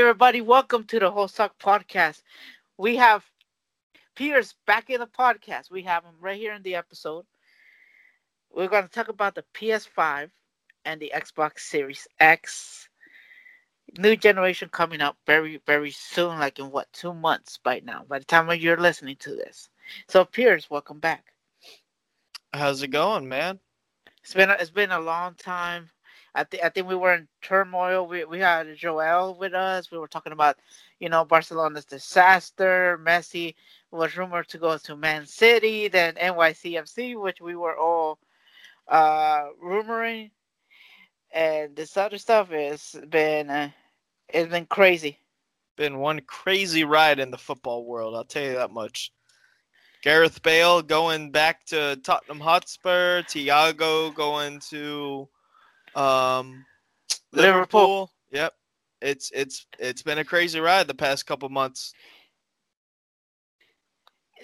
everybody? Welcome to the Whole Suck Podcast. We have Pierce back in the podcast. We have him right here in the episode. We're going to talk about the PS5 and the Xbox Series X. New generation coming up very, very soon, like in what, two months by now, by the time you're listening to this. So, Pierce, welcome back. How's it going, man? It's been a, it's been a long time. I think I think we were in turmoil. We we had Joel with us. We were talking about, you know, Barcelona's disaster. Messi was rumored to go to Man City, then NYCFC, which we were all uh rumoring, and this other stuff has been uh, it's been crazy. Been one crazy ride in the football world. I'll tell you that much. Gareth Bale going back to Tottenham Hotspur. Thiago going to um, Liverpool. Liverpool. Yep. It's it's it's been a crazy ride the past couple months.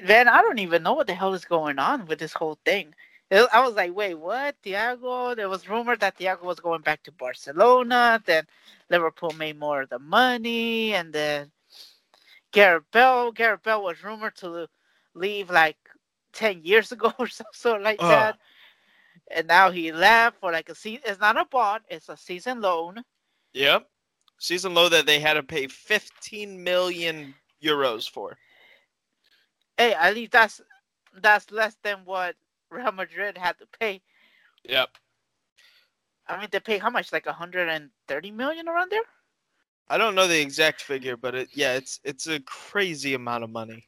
Man, I don't even know what the hell is going on with this whole thing. I was like, wait, what? Thiago? There was rumored that Thiago was going back to Barcelona. Then Liverpool made more of the money, and then Gareth Bale. Gareth Bale was rumored to leave like ten years ago or so, so like uh. that and now he left for like a season. It's not a bond; it's a season loan. Yep, season loan that they had to pay 15 million euros for. Hey, at least that's that's less than what Real Madrid had to pay. Yep. I mean, they pay how much? Like 130 million around there. I don't know the exact figure, but it, yeah, it's it's a crazy amount of money.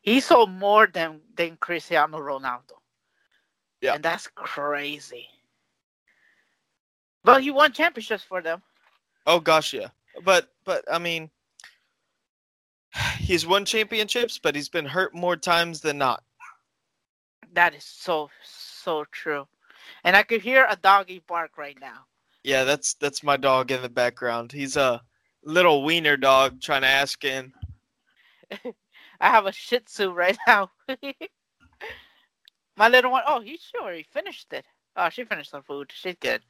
He sold more than than Cristiano Ronaldo. Yeah. And that's crazy. But he won championships for them. Oh gosh, yeah. But but I mean he's won championships, but he's been hurt more times than not. That is so so true. And I could hear a doggy bark right now. Yeah, that's that's my dog in the background. He's a little wiener dog trying to ask in. I have a Shih Tzu right now. My little one, oh, he's sure he finished it. Oh, she finished her food. She's good.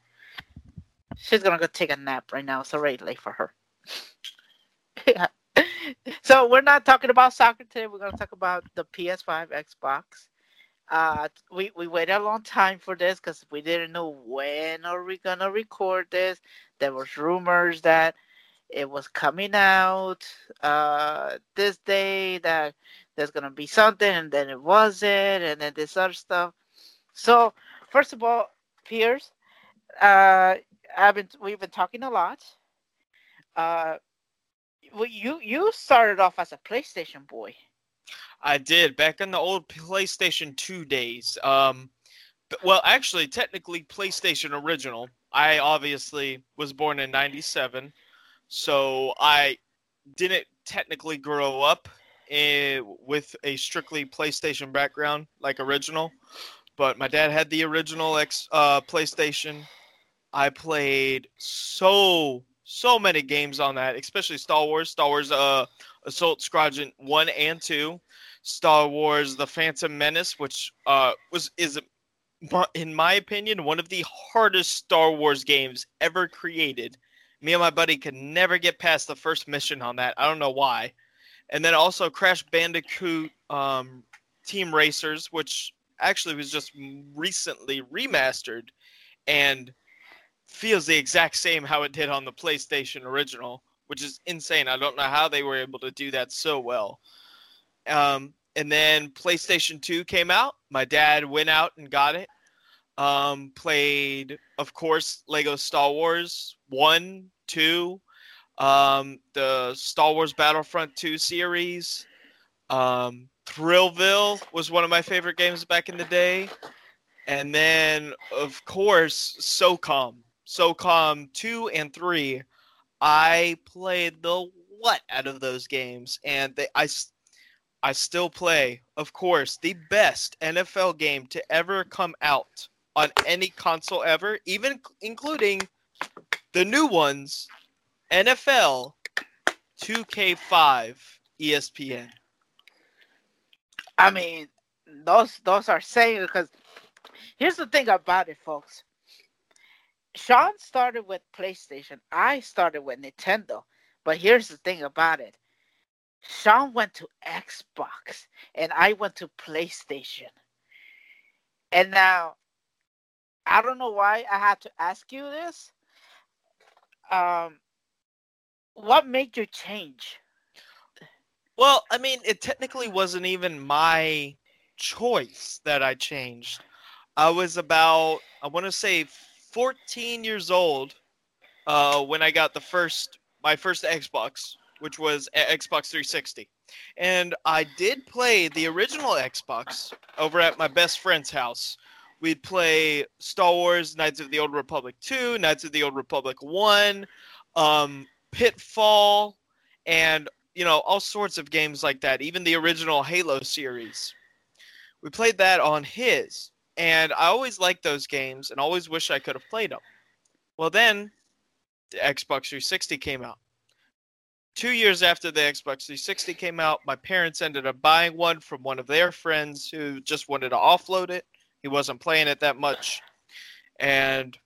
She's gonna go take a nap right now. It's already late for her. yeah. so we're not talking about soccer today. We're gonna talk about the PS5, Xbox. Uh, we we waited a long time for this because we didn't know when are we gonna record this. There was rumors that it was coming out uh this day that there's gonna be something, and then it wasn't, and then this other stuff. So first of all, Pierce, uh, I've been we've been talking a lot. Uh, well, you you started off as a PlayStation boy. I did back in the old PlayStation 2 days. Um, well, actually, technically PlayStation original. I obviously was born in '97, so I didn't technically grow up with a strictly PlayStation background, like original. But my dad had the original X uh, PlayStation. I played so so many games on that, especially Star Wars, Star Wars uh, Assault Squadron one and two, Star Wars: The Phantom Menace, which uh, was is in my opinion one of the hardest Star Wars games ever created. Me and my buddy could never get past the first mission on that. I don't know why and then also Crash Bandicoot um, Team Racers, which actually was just recently remastered and feels the exact same how it did on the PlayStation original, which is insane. I don't know how they were able to do that so well. Um, and then PlayStation 2 came out. My dad went out and got it. Um, played, of course, Lego Star Wars 1, 2, um, the Star Wars Battlefront 2 series. Um, Thrillville was one of my favorite games back in the day. And then, of course, SOCOM. SOCOM 2 and 3. I played the what out of those games. And they, I, I still play, of course, the best NFL game to ever come out on any console ever, even including the new ones NFL 2K5 ESPN. I mean, those those are saying because here's the thing about it, folks. Sean started with PlayStation. I started with Nintendo. But here's the thing about it. Sean went to Xbox and I went to PlayStation. And now I don't know why I had to ask you this. Um what made you change? Well, I mean, it technically wasn't even my choice that I changed. I was about, I want to say, 14 years old uh, when I got the first, my first Xbox, which was Xbox 360. And I did play the original Xbox over at my best friend's house. We'd play Star Wars, Knights of the Old Republic 2, Knights of the Old Republic 1, um, Pitfall, and you know all sorts of games like that. Even the original Halo series. We played that on his, and I always liked those games and always wish I could have played them. Well, then the Xbox 360 came out. Two years after the Xbox 360 came out, my parents ended up buying one from one of their friends who just wanted to offload it. He wasn't playing it that much. And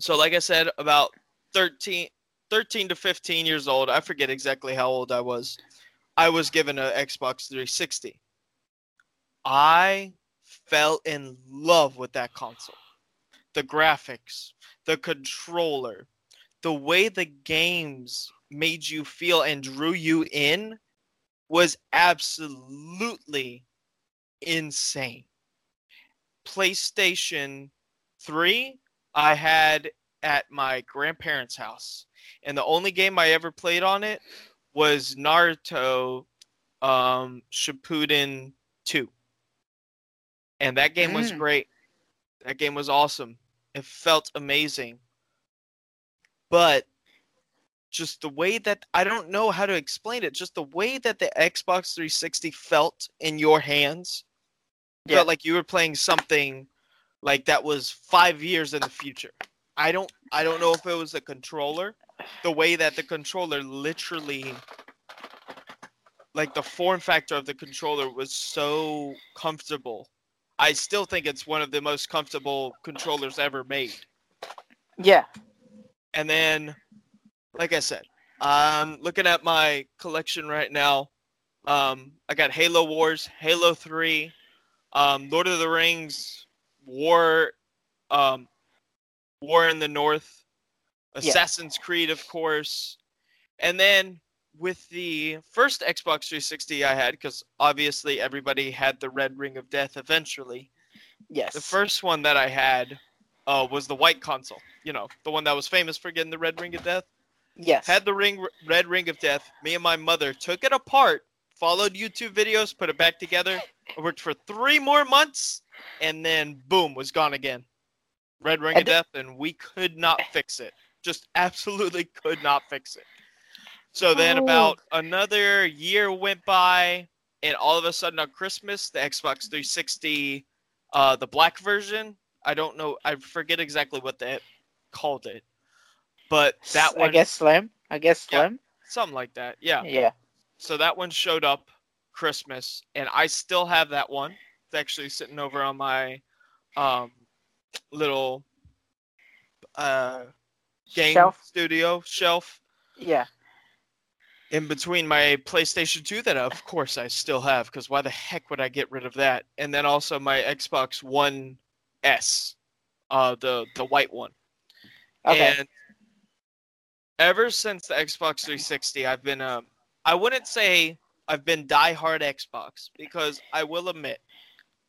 so, like I said, about 13, 13 to 15 years old, I forget exactly how old I was, I was given an Xbox 360. I fell in love with that console. The graphics, the controller, the way the games made you feel and drew you in was absolutely insane. PlayStation 3, I had at my grandparents' house and the only game I ever played on it was Naruto um, Shippuden 2. And that game mm. was great. That game was awesome. It felt amazing. But just the way that I don't know how to explain it, just the way that the Xbox 360 felt in your hands yeah. felt like you were playing something like that was 5 years in the future. I don't I don't know if it was a controller the way that the controller literally like the form factor of the controller was so comfortable. I still think it's one of the most comfortable controllers ever made. Yeah. And then like I said, I'm looking at my collection right now. Um, I got Halo Wars, Halo 3, um, Lord of the Rings, War um, War in the North, Assassin's yeah. Creed, of course, and then with the first Xbox 360 I had, because obviously everybody had the Red Ring of Death eventually. Yes. The first one that I had uh, was the white console. You know, the one that was famous for getting the Red Ring of Death. Yes. Had the ring, Red Ring of Death. Me and my mother took it apart, followed YouTube videos, put it back together. It worked for three more months, and then boom, was gone again. Red Ring and of Death, and we could not fix it just absolutely could not fix it. So then, oh. about another year went by, and all of a sudden on Christmas, the Xbox 360, uh, the black version, I don't know, I forget exactly what they called it, but that one, I guess Slim. I guess Slim. Yeah, something like that. Yeah. Yeah. So that one showed up Christmas, and I still have that one. It's actually sitting over on my um, little uh, game shelf. studio shelf. Yeah. In between my PlayStation 2 that of course I still have because why the heck would I get rid of that? And then also my Xbox One S, uh, the the white one. Okay. And ever since the Xbox 360, I've been um, I wouldn't say I've been die-hard Xbox because I will admit,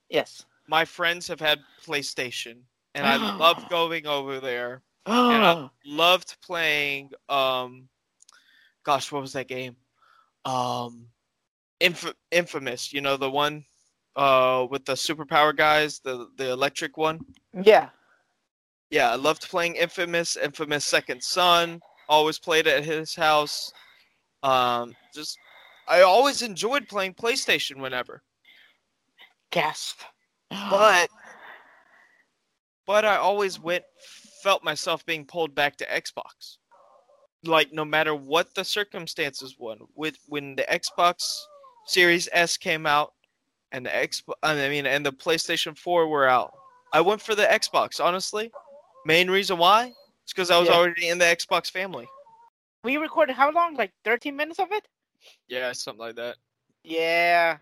yes, my friends have had PlayStation, and I loved going over there and I loved playing. Um, gosh, what was that game? Um, Inf- Infamous. You know the one uh with the superpower guys, the the electric one. Yeah. Yeah, I loved playing Infamous. Infamous Second Son. Always played at his house. Um, just I always enjoyed playing PlayStation whenever. Gasp. but but I always went felt myself being pulled back to Xbox. Like no matter what the circumstances were, with when the Xbox Series S came out and the X I mean and the PlayStation 4 were out, I went for the Xbox, honestly. Main reason why? It's because I was yeah. already in the Xbox family. we recorded how long? Like 13 minutes of it? Yeah, something like that. Yeah.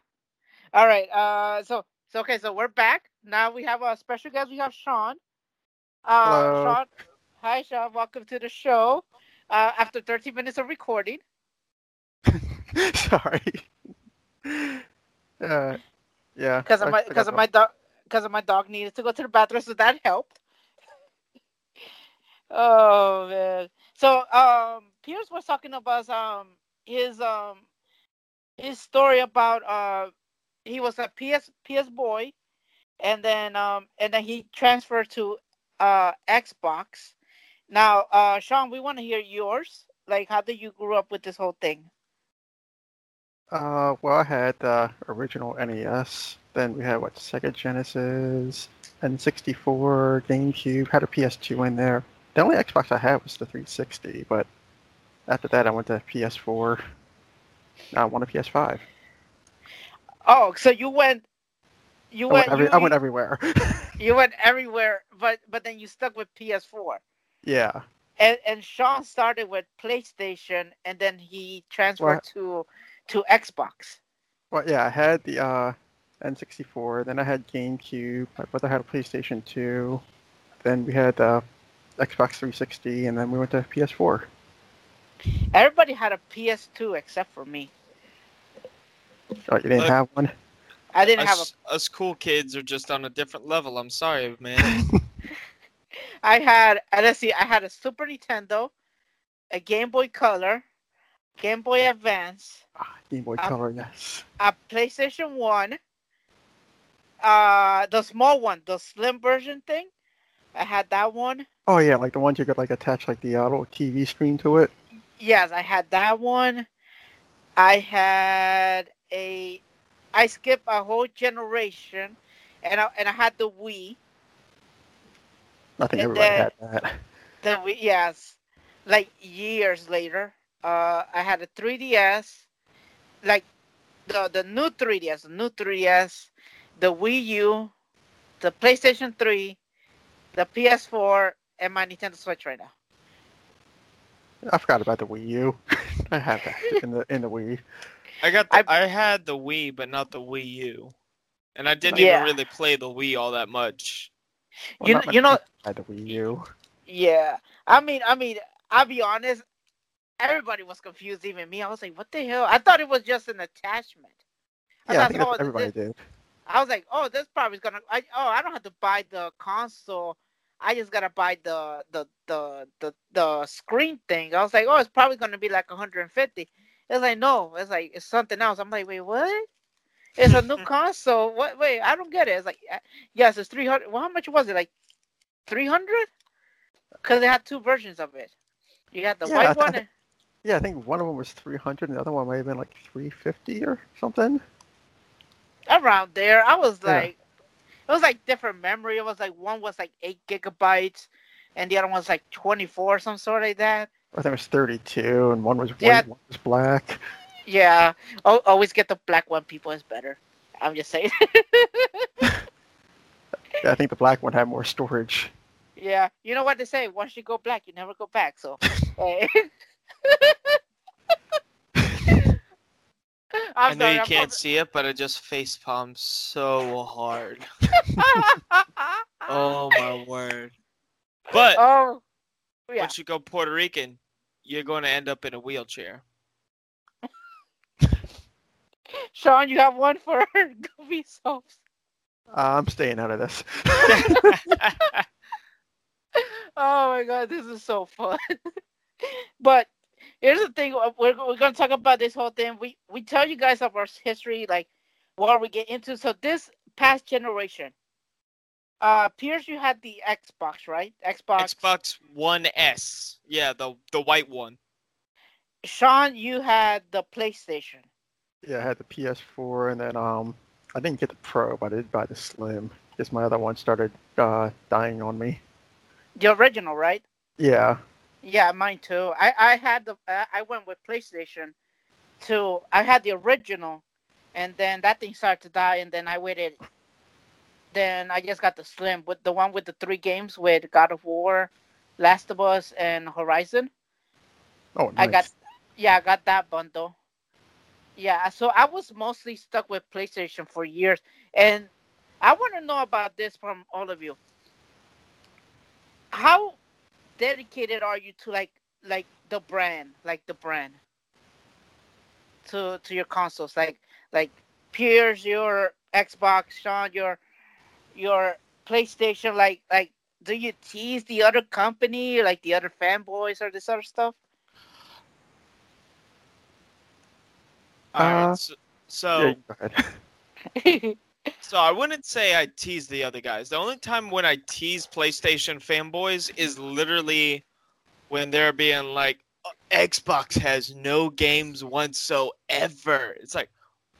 All right. Uh, so so okay. So we're back now. We have a special guest. We have Sean. Uh, Hello. Sean. Hi, Sean. Welcome to the show. Uh, after 30 minutes of recording. Sorry. Uh, yeah. because of my because of my dog because of my dog needed to go to the bathroom, so that helped. oh man! So um, Pierce was talking about um his um his story about uh he was a PS PS boy, and then um and then he transferred to uh Xbox. Now, uh, Sean, we want to hear yours. Like, how did you grow up with this whole thing? Uh, well, I had the original NES. Then we had what Sega Genesis, N64, GameCube. Had a PS2 in there. The only Xbox I had was the 360, but after that I went to PS4. Now I want a PS5. Oh, so you went. You I went, went. every, you, I went everywhere. You went everywhere, but but then you stuck with PS4. yeah. And and Sean started with PlayStation, and then he transferred to to Xbox. Well, yeah, I had the uh, N64. Then I had GameCube. My brother had a PlayStation 2. Then we had uh, Xbox 360, and then we went to PS4. Everybody had a PS2 except for me. Oh, you didn't Look. have one? I didn't have a. us cool kids are just on a different level. I'm sorry, man. I had. Let's see. I had a Super Nintendo, a Game Boy Color, Game Boy Advance, Ah, Game Boy Um, Color, yes. a PlayStation One, uh, the small one, the slim version thing. I had that one. Oh yeah, like the ones you could like attach like the uh, little TV screen to it. Yes, I had that one. I had a. I skipped a whole generation, and I and I had the Wii. I think And everybody then- had that. The Wii, yes, like years later. Uh, I had a 3DS, like the the new 3DS, the new 3DS, the Wii U, the PlayStation 3, the PS4, and my Nintendo Switch right now. I forgot about the Wii U. I have that in the in the Wii. I got the, I- I, had the Wii, but not the Wii U, and I didn't Yeah. even really play the Wii all that much. Well, You not kn- many you know- people had the Wii U. Yeah, I mean, I mean, I'll be honest. Everybody was confused, even me. I was like, "What the hell?" I thought it was just an attachment. I Yeah, I think that's oh, everybody this- did. I was like, "Oh, this probably is gonna." I, oh, I don't have to buy the console. I just gotta buy the the the the the screen thing. I was like, "Oh, it's probably gonna be like 150." It's like, no, it's like it's something else. I'm like, wait, what? It's a new console. What? Wait, I don't get it. It's like, uh, yes, it's 300. Well, how much was it? Like 300? Because they had two versions of it. You had the Yeah, white one. and- Yeah, I think one of them was 300, and the other one might have been like 350 or something. around there. I was Yeah. like, it was like different memory. It was like one was like eight gigabytes, and the other one was like twenty four, some sort like that. I think it was 32, and one was white, Yeah. one was black. Yeah, Al always get the black one. People is better. I'm just saying. Yeah, I think the black one had more storage. yeah, you know what they say? Once you go black, you never go back. So, hey. i I'm know sorry, you I'm can't see it, but I just face palmed so hard. Oh my word! But oh, yeah. once you go Puerto Rican, you're going to end up in a wheelchair. Sean, you have one for Goofy Soaps. Uh, I'm staying out of this. Oh my god, this is so fun. but here's the thing: we're we're gonna talk about this whole thing. We we tell you guys of our history, like what we get into. So this past generation, uh, Pierce, you had the Xbox, right? Xbox. Xbox One S, yeah, the the white one. Sean, you had the PlayStation. Yeah, I had the PS4, and then um, I didn't get the Pro, but I did buy the Slim because my other one started uh, dying on me. The original, right? Yeah, Yeah, mine too. I I had the I I went with PlayStation. To I had the original, and then that thing started to die, and then I waited. Then I just got the Slim with the one with the three games with God of War, Last of Us, and Horizon. Oh, nice. I got, yeah, I got that bundle. Yeah, so I was mostly stuck with PlayStation for years, and I want to know about this from all of you. How dedicated are you to like like the brand, like the brand, to to your consoles, like like Pierce, your Xbox, Sean, your your PlayStation, like like do you tease the other company, like the other fanboys or this other stuff? All right, Uh, so, so Yeah. So I wouldn't say I tease the other guys. The only time when I tease PlayStation fanboys is literally when they're being like, "Oh, Xbox has no games whatsoever. It's like,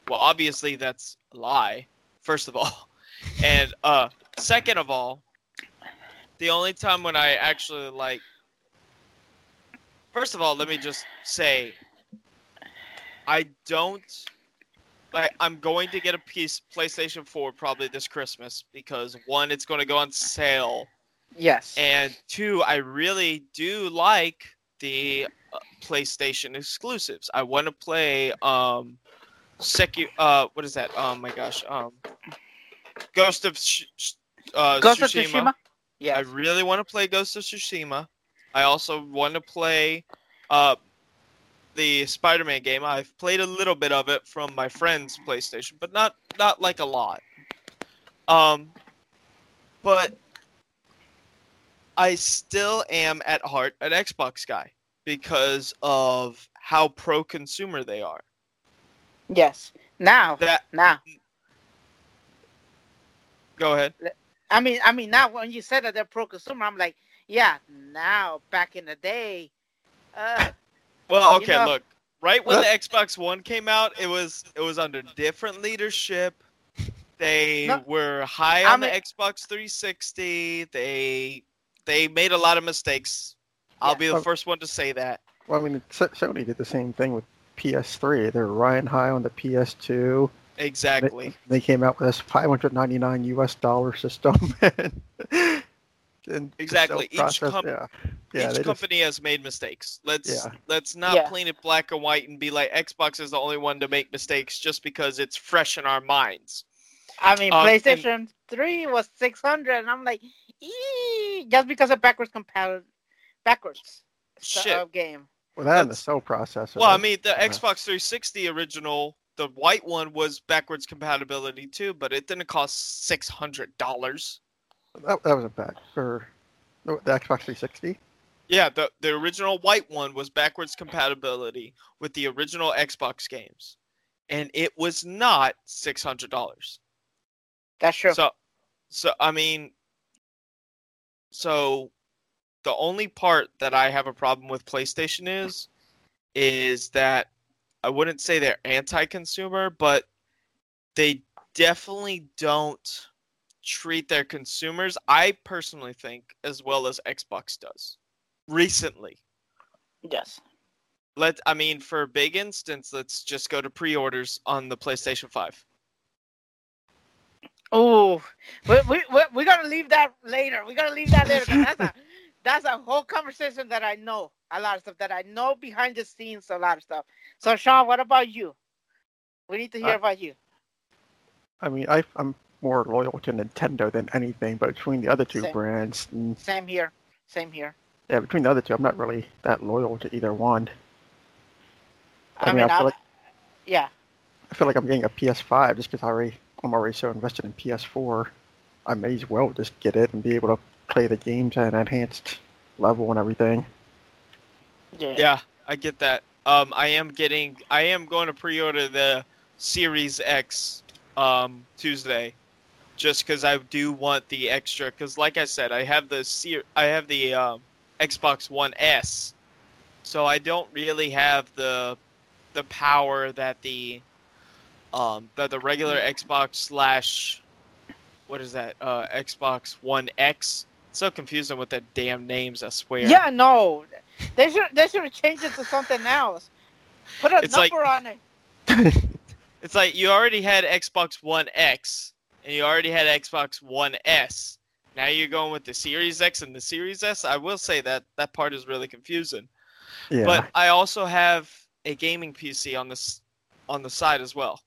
well, obviously that's a lie, first of all. And uh second of all, the only time when I actually like First of all, let me just say I don't like I'm going to get a piece PlayStation 4 probably this Christmas because one, it's going to go on sale, yes. and two, I really do like the uh, PlayStation exclusives. I want to play um, Secu- uh, what is that? Oh my gosh, um, Ghost of Sh- uh, Ghost of Tsushima. Tsushima. I really want to play Ghost of Tsushima. I also want to play uh, the Spider-Man game. I've played a little bit of it from my friend's PlayStation, but not not like a lot. Um, but I still am at heart an Xbox guy because of how pro-consumer they are. Yes. Now, That now. Go ahead. I mean, I mean, now when you said that they're pro-consumer, I'm like, yeah. Now, back in the day, uh, Well, You okay, know- look. Right when the Xbox One came out, it was it was under different leadership. They No, were high I on the Xbox 360. They they made a lot of mistakes. I'll Yeah. be the Oh. first one to say that. Well, I mean, Sony did the same thing with PS3. They were riding high on the PS2. Exactly. They came out with this 599 US dollar system. and, and Exactly. Each process- com- yeah, yeah, Each they just- company has made mistakes. Let's Yeah. let's not Yeah. paint it black and white and be like Xbox is the only one to make mistakes just because it's fresh in our minds. I mean, Um, and- PlayStation 3 was 600, and I'm like, ee, just because of backwards compatible, backwards st- Shit. game. well, that and the that's- cell processor. Well, I mean, the Yeah. Xbox 360 original, the white one was backwards compatibility too, but it didn't cost six hundred dollars. that, that was a back for the the Xbox 360. Yeah, the the original white one was backwards compatibility with the original Xbox games, and it was not six hundred dollars. That's true. So, so I mean, so the only part that I have a problem with PlayStation is, is that I wouldn't say they're anti-consumer, but they definitely don't treat their consumers. I personally think as well as Xbox does. Recently, yes. let I mean for a big instance, let's just go to pre-orders on the PlayStation Five. Oh, we we we we gotta leave that later. We gotta leave that later. That's a that's a whole conversation that I know. A lot of stuff that I know behind the scenes. A lot of stuff. So Sean, what about you? We need to hear Uh, about you. I mean, I, I'm more loyal to Nintendo than anything, but between the other two Same. brands, Same here. Same here. yeah, between the other two, I'm not really that loyal to either one. I, I mean, I I, feel like- yeah. I feel like I'm getting a PS5 just because I already, I'm already so invested in PS4. I may as well just get it and be able to play the games at an enhanced level and everything. Yeah. Yeah, I get that. Um, I am getting, I am going to pre-order the Series X um, Tuesday, just because I do want the extra. Because, like I said, I have the Ser- I have the um, Xbox One S, so I don't really have the the power that the um, that the regular Xbox slash what is that uh, Xbox One X. It's so confusing with the damn names. I swear. Yeah, no. They should they should have changed it to something else. Put a It's like- number on it. It's like you already had Xbox One X and you already had Xbox One S. Now you're going with the Series X and the Series S. I will say that that part is really confusing. Yeah. But I also have a gaming PC on this on the side as well.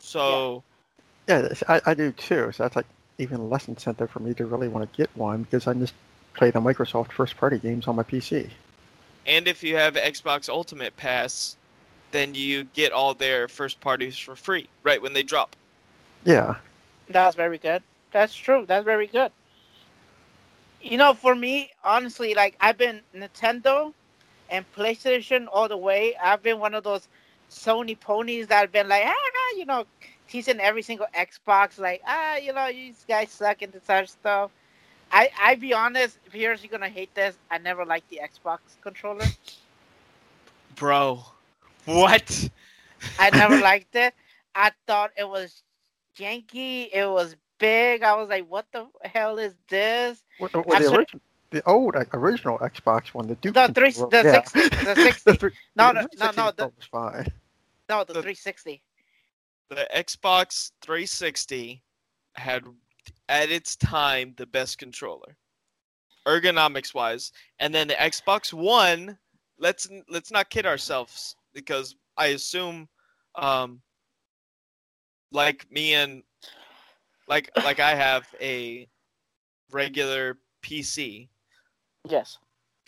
So Yeah, that's- I, I do too. So that's like even less incentive for me to really want to get one because I'm just play the Microsoft first party games on my PC. and if you have Xbox Ultimate Pass, then you get all their first parties for free right when they drop. Yeah. That's very good. That's true. That's very good. You know, for me, honestly, like I've been Nintendo and PlayStation all the way. I've been one of those Sony ponies that have been like, ah, you know, teasing every single Xbox, like, ah, you know, you guys suck into such stuff. I I be honest, Pierce, you're gonna hate this. I never liked the Xbox controller. Bro, what? I never liked it. I thought it was janky. It was big. I was like, what the hell is this? Well, well, That's the, what- origin, the old like, original Xbox one, the Duke. The three- controller- the yeah. 60 the 60. three- No, the no, no, 360 no, the- was fine. No, the The- 360. The Xbox 360 had at its time the best controller, ergonomics wise, and then the Xbox One. Let's let's not kid ourselves because I assume, um, like me and like like I have a regular PC. Yes.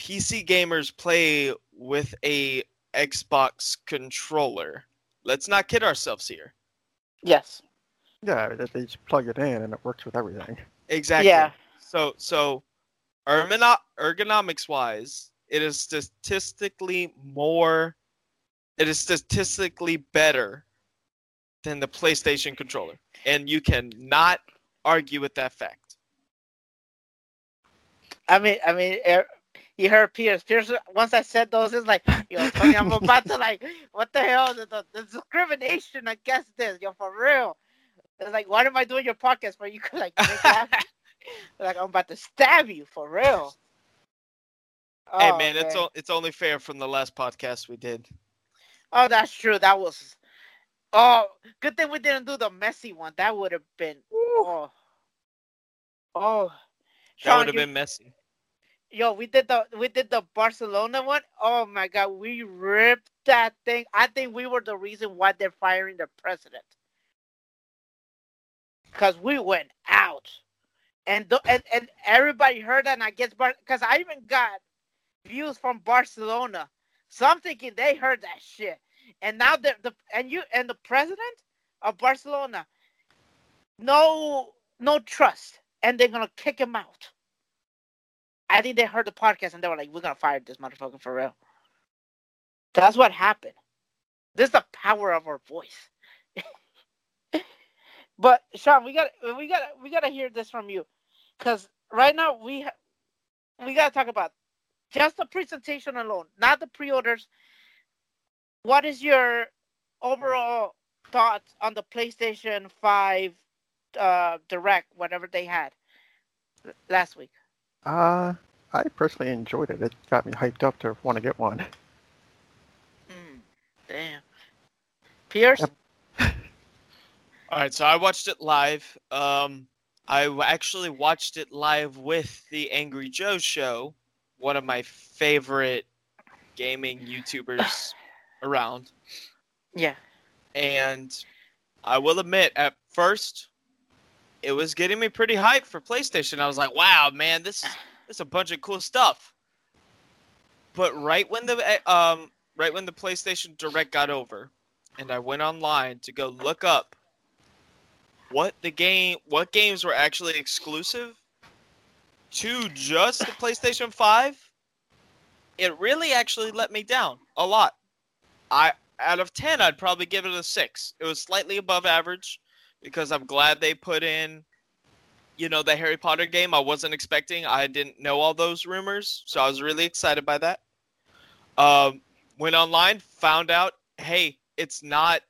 PC gamers play with a Xbox controller. Let's not kid ourselves here. Yes. Yeah, that they just plug it in and it works with everything. Exactly. Yeah. So so ergono- ergonomics wise, it is statistically more it is statistically better than the PlayStation controller. And you cannot argue with that fact. I mean, I mean, er, you heard Pierce. Pierce. Once I said those, it's like, yo, Tony, I'm about to like, what the hell? The, the, the discrimination against this, yo, for real. It's like, why am I doing your podcast for you? Could like, make like I'm about to stab you for real. hey Oh, man, it's o- it's only fair from the last podcast we did. Oh, that's true. That was. Oh, good thing we didn't do the Messi one. That would have been. Oh. Oh. That would have you- been messy. Yo, we did the we did the Barcelona one. Oh my god, we ripped that thing. I think we were the reason why they're firing the president. Cause we went out, and the, and and everybody heard that. And I guess Bar, cause I even got views from Barcelona. So I'm thinking they heard that shit, and now the the and you and the president of Barcelona, no no trust, and they're gonna kick him out. I think they heard the podcast and they were like, "We're gonna fire this motherfucker for real." That's what happened. This is the power of our voice. But Sean, we got we got we got to hear this from you, because right now we ha- we got to talk about just the presentation alone, not the pre-orders. What is your overall thoughts on the PlayStation Five uh, Direct, whatever they had last week? Uh, I personally enjoyed it. It got me hyped up to want to get one. Mm, damn. Pierce? Yep. All right, so I watched it live. Um, I actually watched it live with the Angry Joe show, one of my favorite gaming YouTubers around. Yeah. And I will admit, at first, it was getting me pretty hyped for PlayStation. I was like, "Wow, man, this is this is a bunch of cool stuff." But right when the eh, um right when the PlayStation Direct got over, and I went online to go look up what the game what games were actually exclusive to just the PlayStation 5, it really actually let me down a lot. I out of 10 I'd probably give it a 6. It was slightly above average because I'm glad they put in you know the Harry Potter game I wasn't expecting. I didn't know all those rumors, so I was really excited by that. Um went online, found out, hey, it's not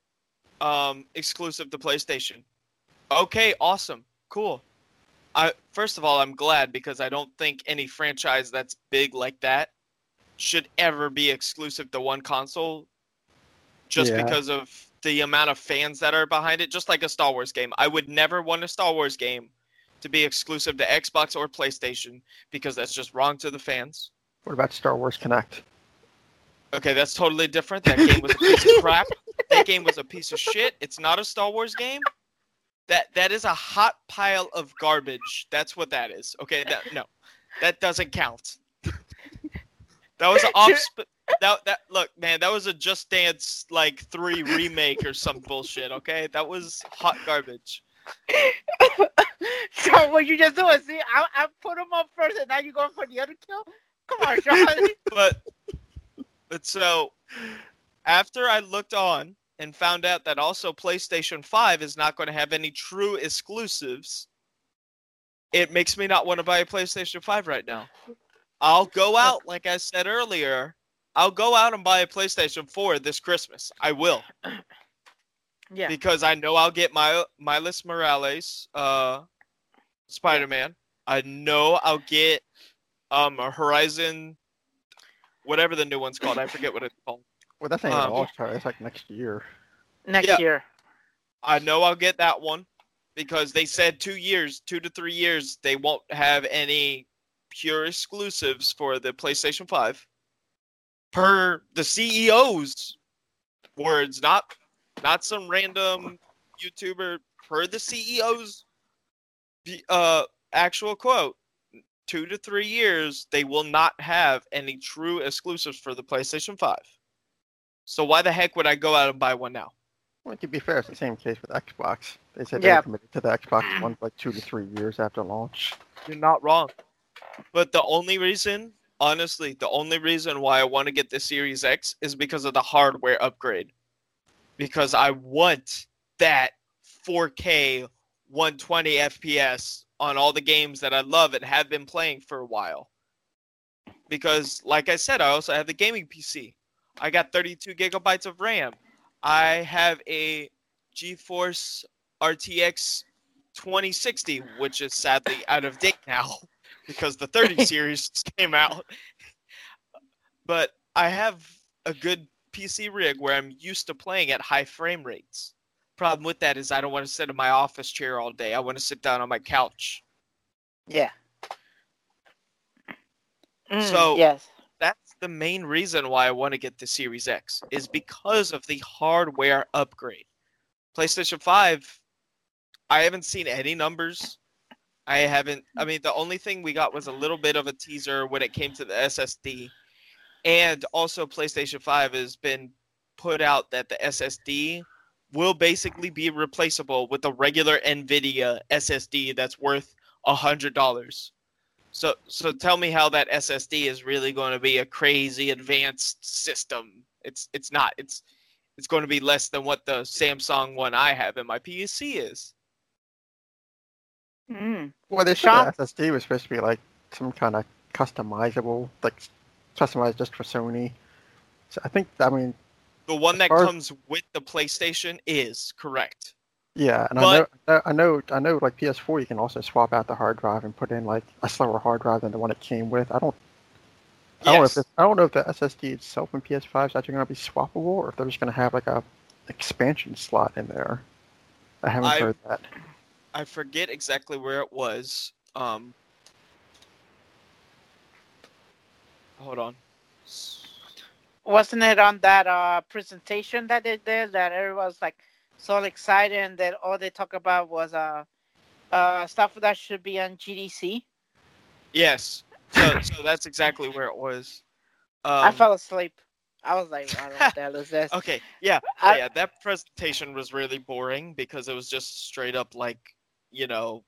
um exclusive to PlayStation. Okay, awesome. Cool. I first of all, I'm glad because I don't think any franchise that's big like that should ever be exclusive to one console just Yeah. because of the amount of fans that are behind it, just like a Star Wars game. I would never want a Star Wars game to be exclusive to Xbox or PlayStation because that's just wrong to the fans. What about Star Wars Kinect? Okay, that's totally different. That game was a piece of crap. That game was a piece of shit. It's not a Star Wars game. That that is a hot pile of garbage. That's what that is. Okay, that no, that doesn't count. that was an off. that that look, man, that was a Just Dance like three remake or some bullshit. Okay, that was hot garbage. so what you just doing? See, I, I put him up first, and now you're going for the other kill. Come on, Sean. but but so after I looked on and found out that also PlayStation 5 is not going to have any true exclusives, it makes me not want to buy a PlayStation 5 right now. I'll go out, like I said earlier, I'll go out and buy a PlayStation 4 this Christmas. I will. Yeah. Because I know I'll get my Miles Morales, uh, Spider-Man. I know I'll get um a Horizon, whatever the new one's called. I forget what it's called. Well, that's not Um, even launch time. It's like next year. Next Yeah. year. I know I'll get that one because they said two years, two to three years, they won't have any pure exclusives for the PlayStation 5. Per the CEO's words, not not some random YouTuber, per the CEO's uh, actual quote, two to three years, they will not have any true exclusives for the PlayStation 5. So why the heck would I go out and buy one now? Well, to be fair, it's the same case with Xbox. They said Yeah. they're committed to the Xbox One for like two to three years after launch. You're not wrong. But the only reason, honestly, the only reason why I want to get the Series X is because of the hardware upgrade. Because I want that 4K 120 FPS on all the games that I love and have been playing for a while. Because, like I said, I also have the gaming PC. I got 32 gigabytes of RAM. I have a GeForce RTX 2060, which is sadly out of date now because the 30 series came out. But I have a good PC rig where I'm used to playing at high frame rates. Problem with that is I don't want to sit in my office chair all day. I want to sit down on my couch. Yeah. Mm, So- yes. The main reason why I want to get the Series X is because of the hardware upgrade. PlayStation 5 I haven't seen any numbers. I haven't I mean the only thing we got was a little bit of a teaser when it came to the SSD. And also PlayStation 5 has been put out that the SSD will basically be replaceable with a regular NVMe SSD that's worth a hundred dollars. So so tell me how that SSD is really going to be a crazy advanced system. It's it's not. It's it's going to be less than what the Samsung one I have in my PC is. Mm. Well, they said Sean? the SSD was supposed to be like some kind of customizable, like customized just for Sony. So I think, I mean, The one that far as- comes with the PlayStation is correct. Yeah, and But- I know, I know, I know, like PS4, you can also swap out the hard drive and put in like a slower hard drive than the one it came with. I don't, I don't know if Yes. this, I don't know if the SSD itself in PS5 is actually going to be swappable, or if they're just going to have like a expansion slot in there. I haven't I- heard that. I forget exactly where it was. Um, hold on. Wasn't it on that uh presentation that they did that everyone was like so excited and that all they talk about was uh uh stuff that should be on GDC? Yes. So so that's exactly where it was. Um, I fell asleep. I was like, I don't know what the hell is this? Okay, yeah, I- yeah. That presentation was really boring because it was just straight up like, you know,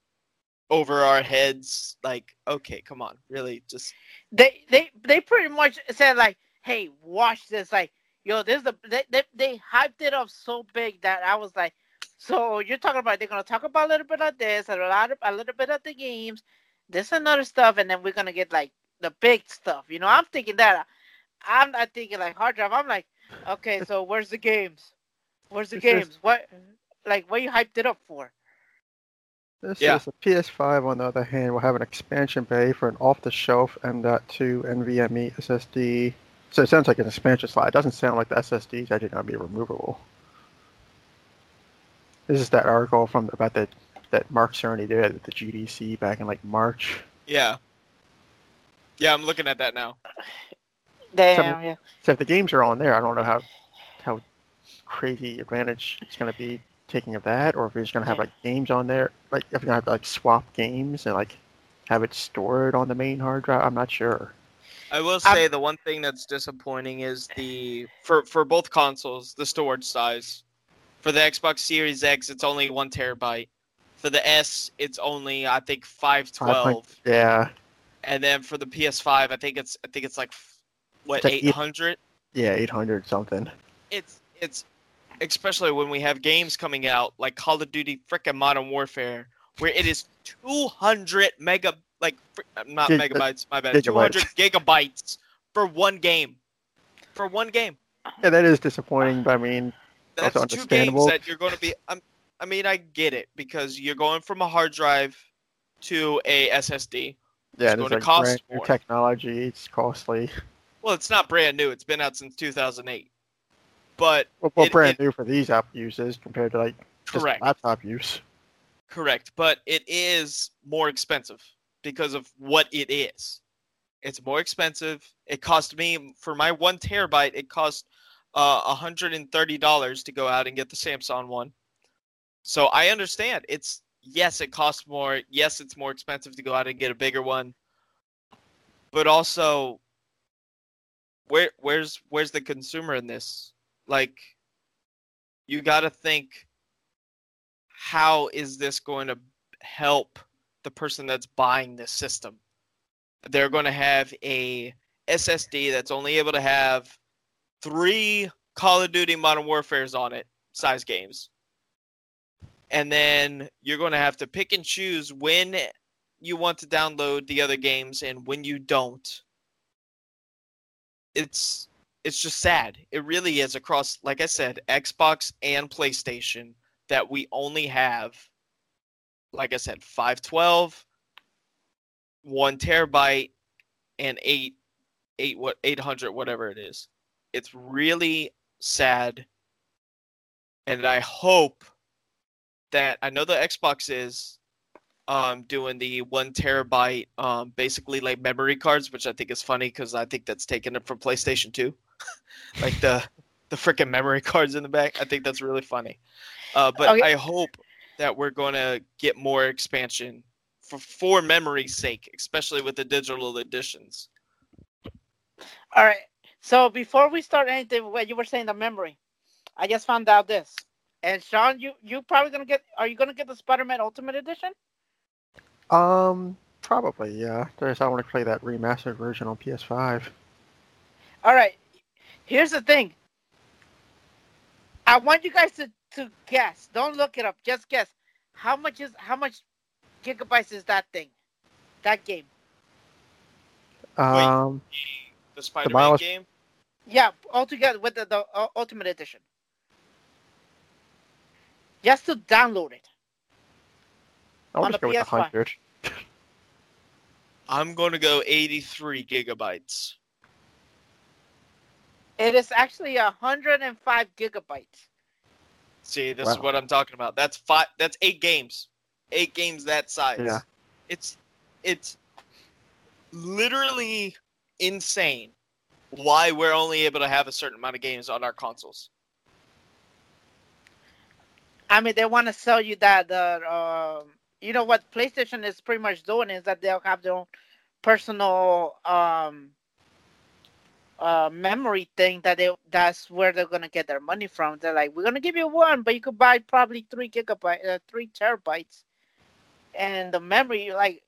over our heads. Like, okay, come on, really, just They they they pretty much said like, hey, watch this. Like, yo, this is the they, they they hyped it up so big that I was like, so you're talking about they're gonna talk about a little bit of this, a lot of a little bit of the games, this and other stuff, and then we're gonna get like the big stuff. You know, I'm thinking that. I'm not thinking like hard drive. I'm like, okay, so where's the games? Where's the It's just- games? What like what you hyped it up for? This Yeah. is a PS5, on the other hand, will have an expansion bay for an off-the-shelf M.2 NVMe SSD. So it sounds like an expansion slot. It doesn't sound like the SSD is actually going to be removable. This is that article from about that that Mark Cerny did at the GDC back in like March. yeah, yeah. I'm looking at that now. Damn, yeah. So if the games are on there, I don't know how how crazy advantage it's going to be taking of that, or if it's going to have Yeah. like games on there, like if you're going to have to like swap games and like have it stored on the main hard drive. I'm not sure. I will say the one thing that's disappointing is the for for both consoles the storage size. For the Xbox Series X, it's only one terabyte. For the S, it's only I think five twelve, Yeah, and then for the PS5, I think it's I think it's like what like eight eight- hundred. yeah, 800 something. It's it's especially when we have games coming out like Call of Duty frickin' Modern Warfare, where it is two hundred mega like uh, not Gig- megabytes, my bad, two hundred gigabytes for one game, for one game. Yeah, that is disappointing, but I mean, That's Also two games understandable. that you're going to be. Um, I mean, I get it because you're going from a hard drive to a SSD. yeah, It's it's gonna like cost more. technology. It's costly. Well, it's not brand new. It's been out since 2008. But Well, well It- brand it- new for these app uses compared to like just correct, laptop use. correct. But it is more expensive because of what it is. It's more expensive. It cost me for my one terabyte. It cost uh, $130 to go out and get the Samsung one. So I understand. It's yes, it costs more. Yes, it's more expensive to go out and get a bigger one. But also where where's where's the consumer in this? Like you got to think how is this going to help the person that's buying this system? They're going to have a SSD that's only able to have three Call of Duty Modern Warfares on it, size games. And then you're going to have to pick and choose when you want to download the other games and when you don't. It's it's just sad. It really is across like I said, Xbox and PlayStation that we only have like I said 512 1 terabyte and 8 8 what 800 whatever it is. It's really sad and I hope that I know the Xbox is um doing the one terabyte um basically like memory cards, which I think is funny because I think that's taken it from PlayStation 2. like the the freaking memory cards in the back. I think that's really funny. Uh, but Okay. I hope that we're going to get more expansion for for memory's sake, especially with the digital editions. All right. So before we start anything, what you were saying the memory, I just found out this. And Sean, you you probably gonna get? Are you gonna get the Spider-Man Ultimate Edition? Um, probably yeah. There's I want to play that remastered version on PS5. All right. Here's the thing. I want you guys to, to guess. Don't look it up. Just guess. How much is how much gigabytes is that thing? That game. Um, The Spider-Man miles- game. Yeah, altogether with the, the uh, Ultimate Edition. Just to download it. I'll on just go with the PS5. hundred. I'm going to go 83 gigabytes. It is actually 105 gigabytes. See, this is what I'm talking about. That's five. That's eight games. Eight games that size. Yeah. It's it's literally insane why we're only able to have a certain amount of games on our consoles. I mean, they want to sell you that. Uh, um, you know what PlayStation is pretty much doing is that they'll have their own personal um, memory thing that they that's where they're gonna get their money from. They're like, we're gonna give you one, but you could buy probably three gigabyte, uh, three terabytes, and the memory, like,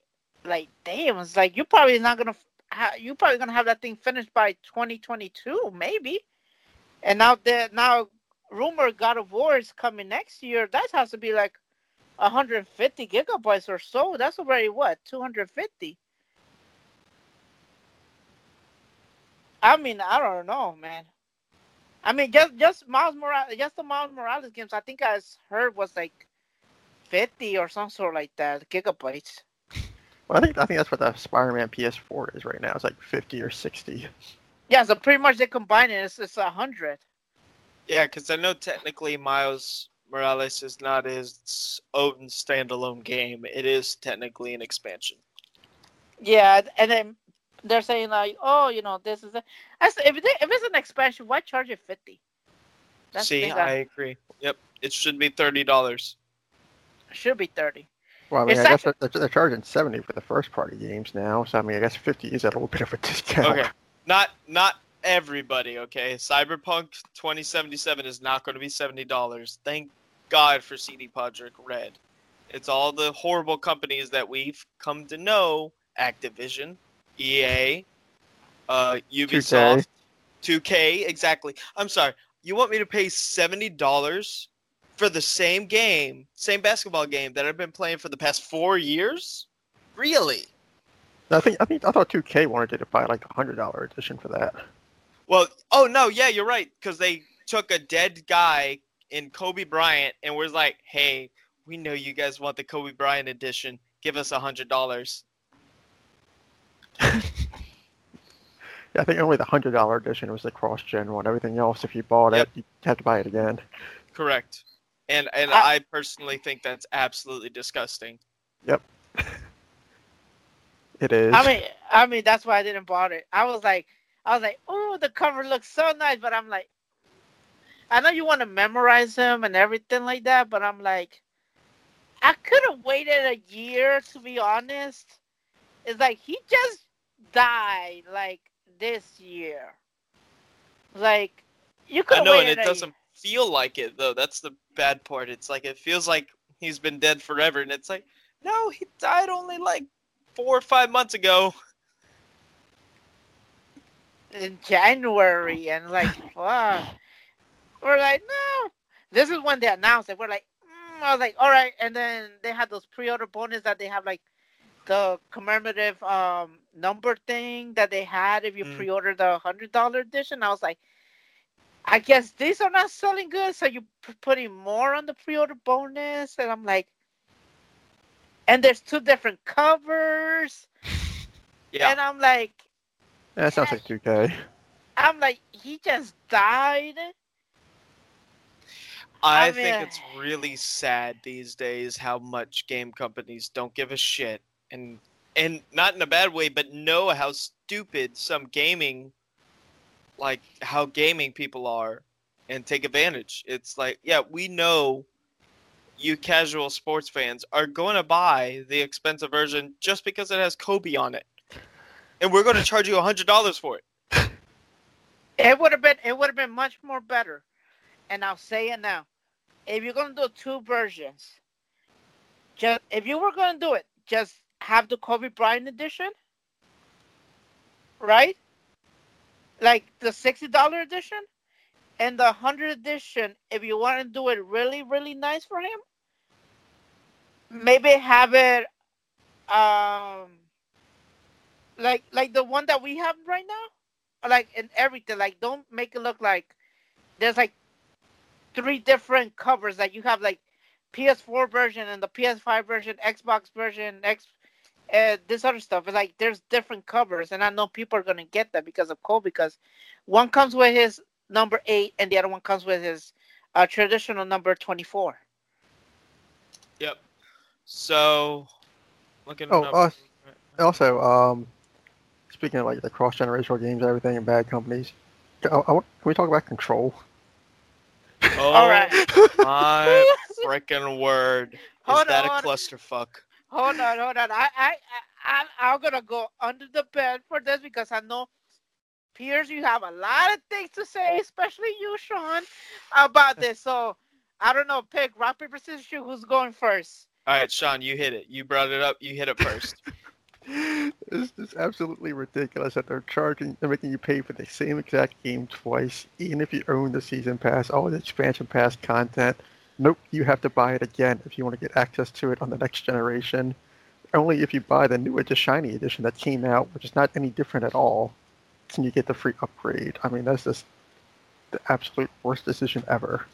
like damn, it's like you're probably not gonna, ha- you're probably gonna have that thing finished by 2022, maybe. And now that now rumor God of War is coming next year. That has to be like 150 gigabytes or so. That's already what 250. I mean, I don't know, man. I mean, just just Miles Morales, just the Miles Morales games. I think I heard was like 50 or some sort like that gigabytes. Well, I think I think that's what the Spider-Man PS4 is right now. It's like 50 or 60. Yeah, so pretty much they combine it. It's, it's a hundred. Yeah, because I know technically Miles Morales is not his own standalone game. It is technically an expansion. Yeah, and then they're saying like, oh, you know, this is a. I said, if, it, if it's an expansion, why charge it fifty? That's See, I agree. Yep, it should be thirty dollars. should be thirty. Well, I mean, It's I guess they're, they're, they're charging seventy for the first party games now, so I mean, I guess fifty is a little bit of a discount. Okay, not not everybody. Okay, Cyberpunk 2077 is not going to be seventy dollars. Thank God for CD Projekt Red. It's all the horrible companies that we've come to know: Activision, EA, uh, Ubisoft, 2K. Exactly. I'm sorry. You want me to pay seventy dollars for the same game, same basketball game that I've been playing for the past four years? Really? I think I think I thought 2K wanted to buy like a hundred dollar edition for that. Well, oh no, yeah, you're right, because they took a dead guy in Kobe Bryant and was like, "Hey, we know you guys want the Kobe Bryant edition. Give us a hundred dollars." Yeah, I think only the hundred dollar edition was the cross gen one. Everything else, if you bought Yep. it, you had to buy it again. Correct. And and I- I personally think that's absolutely disgusting. Yep. it is. I mean, I mean that's why I didn't bother. I was like, I was like, oh, the cover looks so nice, but I'm like, I know you want to memorize him and everything like that, but I'm like, I could have waited a year to be honest. It's like he just died like this year. Like you could I know, and it doesn't feel like it though. That's the bad part. It's like it feels like he's been dead forever, and it's like, no, he died only like four or five months ago. in January and like fuck. We're like, no. This is when they announced it. We're like, mm, I was like, all right. And then they had those pre-order bonus that they have like the commemorative um number thing that they had if you Mm. pre-order the hundred dollar edition. I was like, I guess these are not selling good, so you p- putting more on the pre-order bonus, and I'm like, and there's two different covers, Yeah. and I'm like, yeah, it sounds like 2K. I'm like, he just died. I I think it's really sad these days how much game companies don't give a shit and and not in a bad way, but know how stupid some gaming like how gaming people are and take advantage. It's like, yeah, we know you casual sports fans are going to buy the expensive version just because it has Kobe on it. And we're going to charge you a $100 for it. It would have been it would have been much more better. And I'll say it now. If you're gonna do two versions, just if you were gonna do it, just have the Kobe Bryant edition. Right? Like the sixty dollar edition and the hundred edition, if you want to do it really, really nice for him, maybe have it um like like the one that we have right now like and everything. Like don't make it look like there's like three different covers. Like you have like PS4 version and the PS5 version, Xbox version, X uh, this other stuff. It's like there's different covers, and I know people are gonna get that because of Cole. Because one comes with his number eight, and the other one comes with his uh, traditional number twenty-four. Yep. So, looking Oh, up- uh, Also, um, speaking of like the cross generational games, and everything, and bad companies, I, I can we talk about Control? oh All right. my freaking word! Is Hold that on. a clusterfuck? Hold on, hold on. I, I, I, I'm gonna go under the bed for this because I know, Pierce, you have a lot of things to say, especially you, Sean, about this. So I don't know. Pick rock paper scissors shoot. Who's going first? All right, Sean, you hit it. You brought it up. You hit it first. It's, it's absolutely ridiculous that they're charging, they're making you pay for the same exact game twice, even if you own the season pass, all the expansion pass content. Nope, you have to buy it again if you want to get access to it on the next generation. Only if you buy the new edition, shiny edition that came out, which is not any different at all, can you get the free upgrade. I mean, that's just the absolute worst decision ever.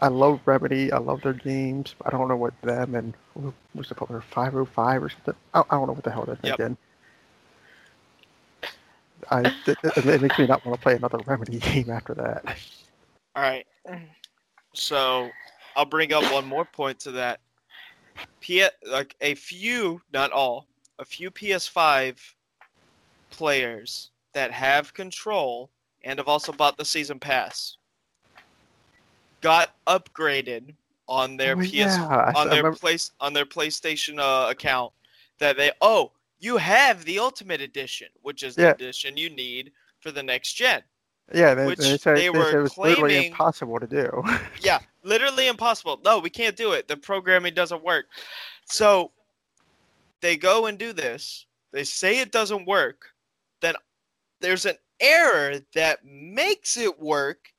I love Remedy. I love their games. I don't know what them and what's it called? They're 505 or something. I, I don't know what the hell they're Yep. thinking. I, it- it makes me not want to play another Remedy game after that. All right. So I'll bring up one more point to that. P like a few, not all, a few PS5 players that have control and have also bought the season pass got upgraded on their Oh, PS yeah, on their place on their PlayStation uh, account that they oh you have the Ultimate Edition, which is the edition you need for the next gen. Yeah, they, Which they said, they they were it was literally claiming- impossible to do. Yeah, literally impossible. No, we can't do it. The programming doesn't work. So they go and do this. They say it doesn't work. Then there's an error that makes it work.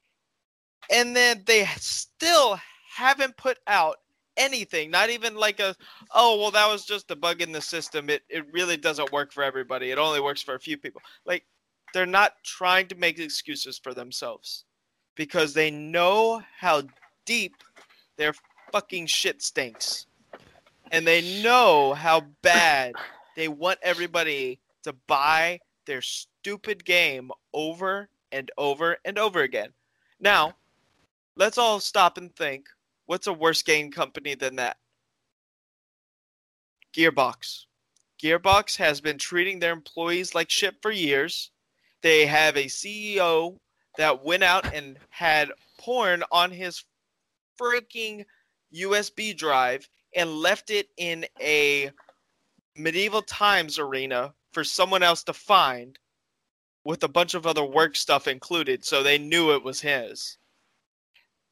And then they still haven't put out anything. Not even like a, oh, well, that was just a bug in the system. It, it really doesn't work for everybody. It only works for a few people. Like, they're not trying to make excuses for themselves because they know how deep their fucking shit stinks. And they know how bad they want everybody to buy their stupid game over and over and over again. Now, let's all stop and think what's a worse game company than that? Gearbox. Gearbox has been treating their employees like shit for years. They have a CEO that went out and had porn on his freaking USB drive and left it in a medieval times arena for someone else to find with a bunch of other work stuff included so they knew it was his.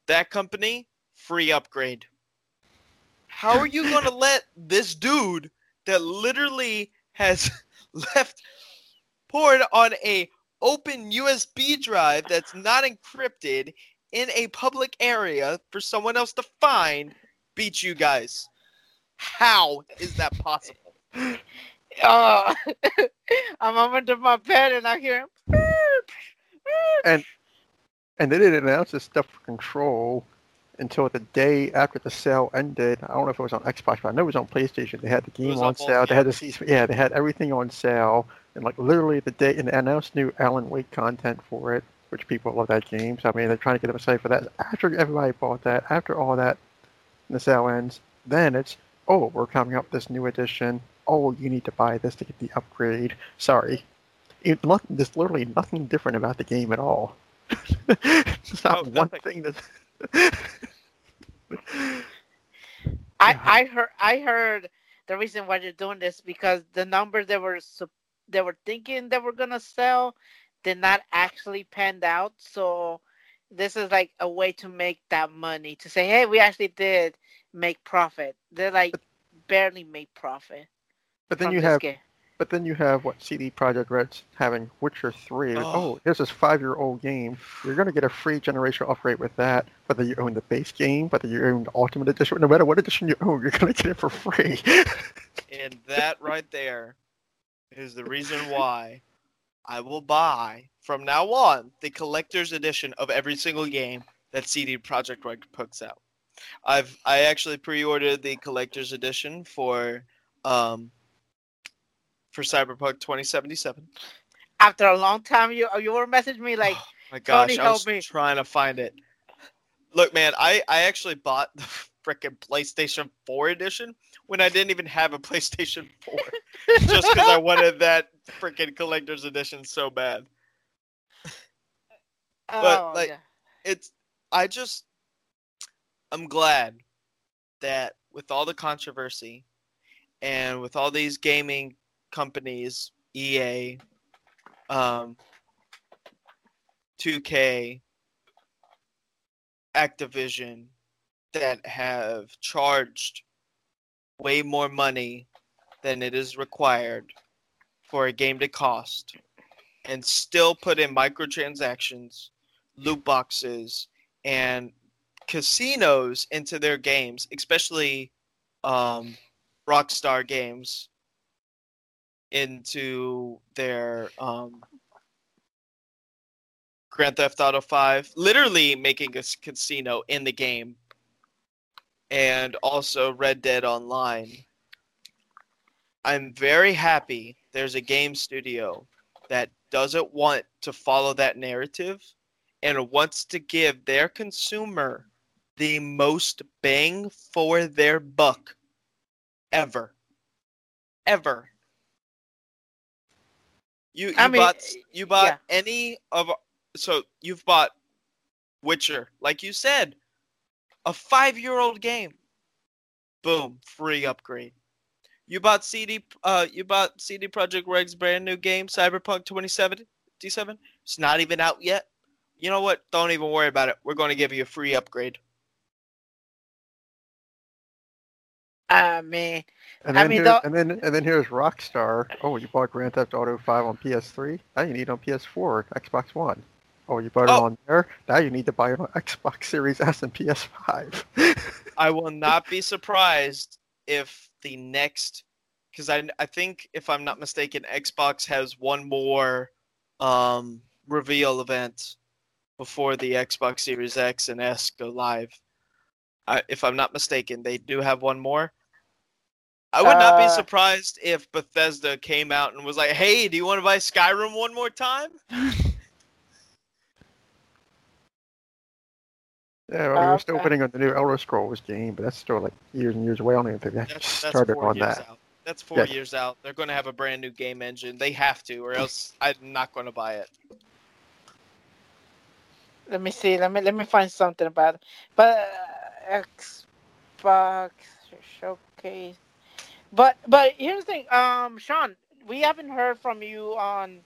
That company, free upgrade. How are you going to let this dude that literally has left porn on a open USB drive that's not encrypted in a public area for someone else to find beat you guys? How is that possible? Oh, I'm under my bed and I hear him. and and they didn't announce this stuff for Control until the day after the sale ended. I don't know if it was on Xbox, but I know it was on PlayStation. They had the game was on on both, sale. They had the season, yeah, they had everything on sale, and like literally the day, and they announced new Alan Wake content for it, which people love that game. So I mean, they're trying to get them a excited for that. After everybody bought that, after all that, the sale ends, then it's oh, we're coming up with this new edition. Oh, you need to buy this to get the upgrade. Sorry, it, not, there's literally nothing different about the game at all. There's not No, one nothing. thing that. I I heard I heard the reason why they're doing this because the numbers they were sup- they were thinking they were gonna sell did not actually panned out. So this is like a way to make that money to say, hey, we actually did make profit. They're like barely made profit. but then you have, game. but then you have what CD Projekt Red's having Witcher Three. Oh. Oh, here's this five-year-old game. You're gonna get a free generational upgrade with that, whether you own the base game, whether you own the Ultimate Edition, no matter what edition you own, you're gonna get it for free. And that right there is the reason why I will buy from now on the collector's edition of every single game that CD Projekt Red puts out. I've I actually pre-ordered the collector's edition for um for Cyberpunk 2077. After a long time, you you were messaging me like, Oh my gosh, Tony, I was help me. trying to find it. Look, man, I I actually bought the freaking PlayStation 4 edition when I didn't even have a PlayStation 4, just because I wanted that freaking collector's edition so bad. oh, like, yeah. It's I just I'm glad that with all the controversy and with all these gaming companies, EA, um, 2K, Activision, that have charged way more money than it is required for a game to cost and still put in microtransactions, loot boxes, and casinos into their games, especially um, Rockstar games, into their um, Grand Theft Auto 5, literally making a casino in the game, and also Red Dead Online. I'm very happy there's a game studio that doesn't want to follow that narrative and wants to give their consumer the most bang for their buck ever. Ever. You you I mean, bought you bought yeah. any of so you've bought Witcher, like you said, a five year old game. Boom, free upgrade. You bought CD uh you bought CD Projekt Red's brand new game, Cyberpunk 2077. It's not even out yet. You know what? Don't even worry about it. We're going to give you a free upgrade. I mean, And I then, mean, here- the- and then and then here's Rockstar. Oh, you bought Grand Theft Auto 5 on PS3. Now you need it on PS4, Xbox One. Oh, you bought it Oh. on there. Now you need to buy it on Xbox Series S and PS5. I will not be surprised if the next, because I I think if I'm not mistaken, Xbox has one more um, reveal event before the Xbox Series X and S go live. I, if I'm not mistaken, they do have one more. I would not be Uh, surprised if Bethesda came out and was like, "Hey, do you want to buy Skyrim one more time?" yeah, well, we're still Okay. waiting on the new Elder Scrolls game, but that's still like years and years away. I don't even think they actually That's, that's started four on years that. out. That's four Yeah. years out. They're going to have a brand new game engine. They have to, or else I'm not going to buy it. let me see. Let me let me find something about it. But uh, Xbox showcase. But but here's the thing, um, Sean, we haven't heard from you on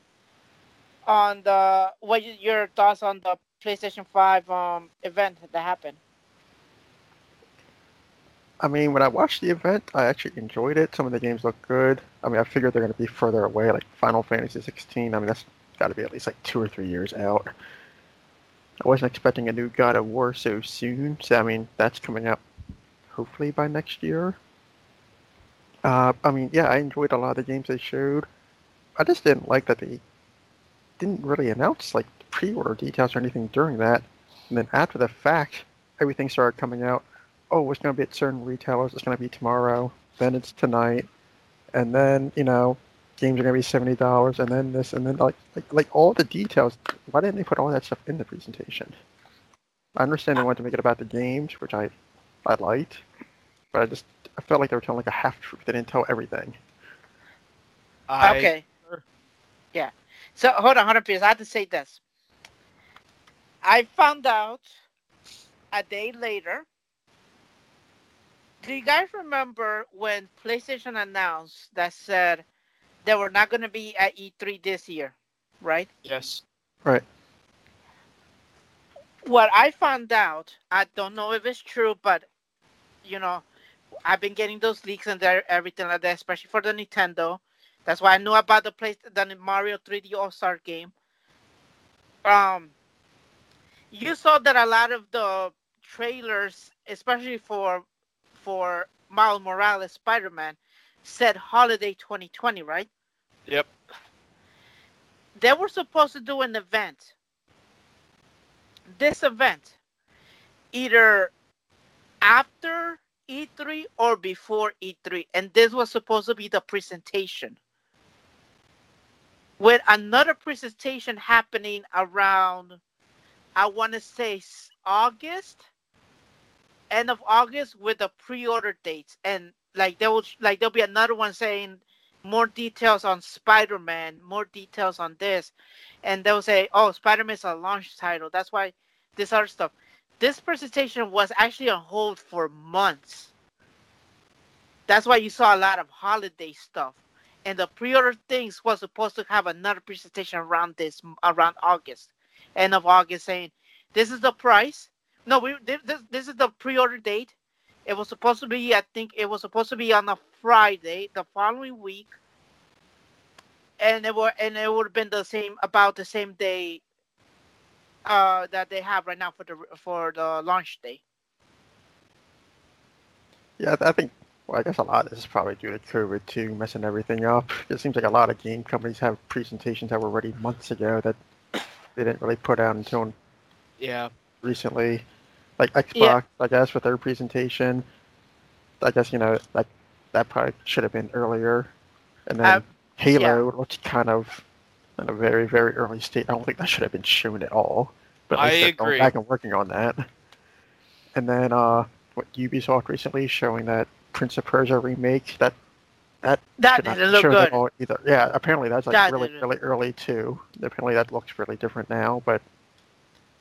on the what your thoughts on the PlayStation Five um event that happened. I mean, when I watched the event, I actually enjoyed it. Some of the games look good. I mean, I figured they're going to be further away, like Final Fantasy 16. I mean, that's got to be at least like two or three years out. I wasn't expecting a new God of War so soon. So I mean, that's coming out hopefully by next year. Uh, I mean, yeah, I enjoyed a lot of the games they showed. I just didn't like that they didn't really announce like pre-order details or anything during that. And then after the fact, everything started coming out oh, it's going to be at certain retailers. It's going to be tomorrow. Then it's tonight, and then you know, games are going to be seventy dollars, and then this, and then like, like like all the details. Why didn't they put all that stuff in the presentation? I understand they wanted to make it about the games, which I I liked, but I just I felt like they were telling like a half truth. They didn't tell everything. I, okay. Yeah. So hold on, hold on, please. I have to say this. I found out a day later. Do you guys remember when PlayStation announced that said they were not going to be at E3 this year, right? Yes. Right. What I found out, I don't know if it's true, but you know, I've been getting those leaks and everything like that, especially for the Nintendo. That's why I knew about the place the Mario 3D All Star game. Um, you saw that a lot of the trailers, especially for for Miles Morales Spider Man, said holiday 2020, right? Yep. They were supposed to do an event. This event, either after E3 or before E3, and this was supposed to be the presentation. With another presentation happening around, I want to say August, end of August, with the pre-order dates, and like there will like there'll be another one saying more details on Spider-Man, more details on this, and they'll say, "Oh, Spider-Man's a launch title." That's why this other stuff. This presentation was actually on hold for months. That's why you saw a lot of holiday stuff, and the pre-order things was supposed to have another presentation around this around August, end of August, saying, "This is the price." No, we this this, is the pre-order date. It was supposed to be, I think, it was supposed to be on a Friday the following week, and it were and it would have been the same about the same day uh, that they have right now for the for the launch day. Yeah, I think. Well, I guess a lot of this is probably due to COVID too, messing everything up. It seems like a lot of game companies have presentations that were ready months ago that they didn't really put out until Yeah. recently. Like Xbox, Yeah. I guess, with their presentation. I guess you know like that probably should have been earlier. And then Uh, Halo looked kind of in a very very early state. I don't think that should have been shown at all. But I least they're going agree. back and working on that. And then uh, what Ubisoft recently showing that Prince of Persia remake that That That not didn't look good. either. Yeah, apparently that's like That really, didn't. really early too. Apparently that looks really different now, but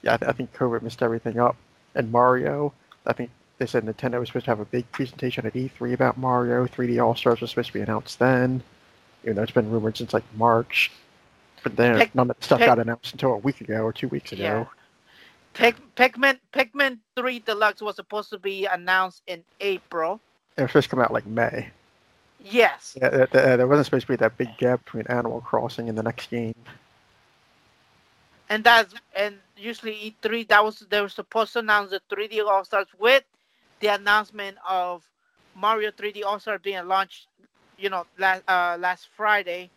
yeah, I, th- I think COVID messed everything up. And Mario, I think they said Nintendo was supposed to have a big presentation at E3 about Mario. 3D All Stars was supposed to be announced then, even though it's been rumored since like March. But then Pic- none of the stuff pic- got announced until a week ago or two weeks ago. Yeah. Pic- Pikmin Pikmin 3 Deluxe was supposed to be announced in April. It was supposed to come out like May. Yes. Yeah, there, there wasn't supposed to be that big gap between Animal Crossing and the next game. And that's and usually E3 that was they were supposed to announce the 3D All Stars with the announcement of Mario 3D All Stars being launched, you know, last uh, last Friday,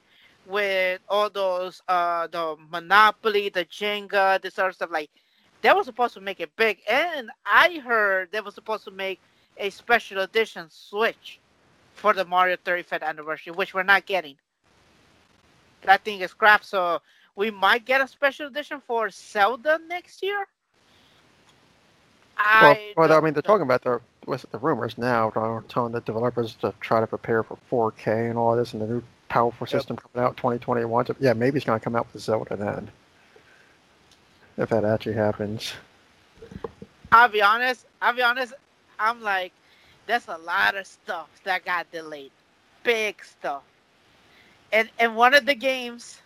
with all those uh the Monopoly, the Jenga, this sort of stuff. Like they were supposed to make it big, and I heard they were supposed to make a special edition Switch for the Mario 35th anniversary, which we're not getting. That thing is crap, so we might get a special edition for Zelda next year. Well, I well, I mean, they're talking about the what's it, the rumors now, uh, telling the developers to try to prepare for 4K and all this, and the new powerful Yep. system coming out 2021. So, yeah, maybe it's going to come out with Zelda then, if that actually happens. I'll be honest. I'll be honest. I'm like, there's a lot of stuff that got delayed, big stuff. And and one of the games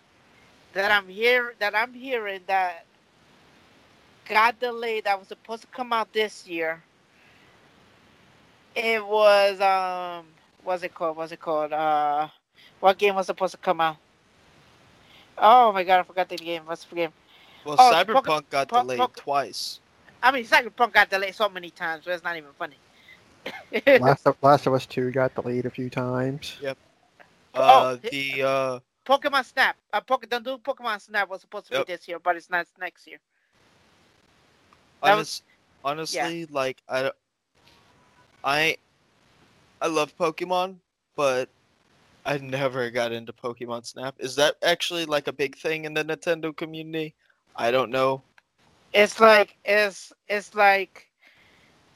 that I'm here that I'm hearing that got delayed that was supposed to come out this year. It was um, what's it called? What's it called? Uh, what game was supposed to come out? Oh my god, I forgot the game. What's the game? Well, Oh, Cyberpunk Poke- got Po- delayed Poke- twice. I mean, Cyberpunk got delayed so many times, but it's not even funny. Last of, Last of Us 2 got delayed a few times. Yep. Uh, Oh, the uh, Pokemon Snap. Uh, Poke, don't do Pokemon Snap was supposed to Yep. be this year, but it's not next year. That honest, honestly, like I, don't- I, I love Pokemon, but I never got into Pokemon Snap. Is that actually like a big thing in the Nintendo community? I don't know. It's like it's it's like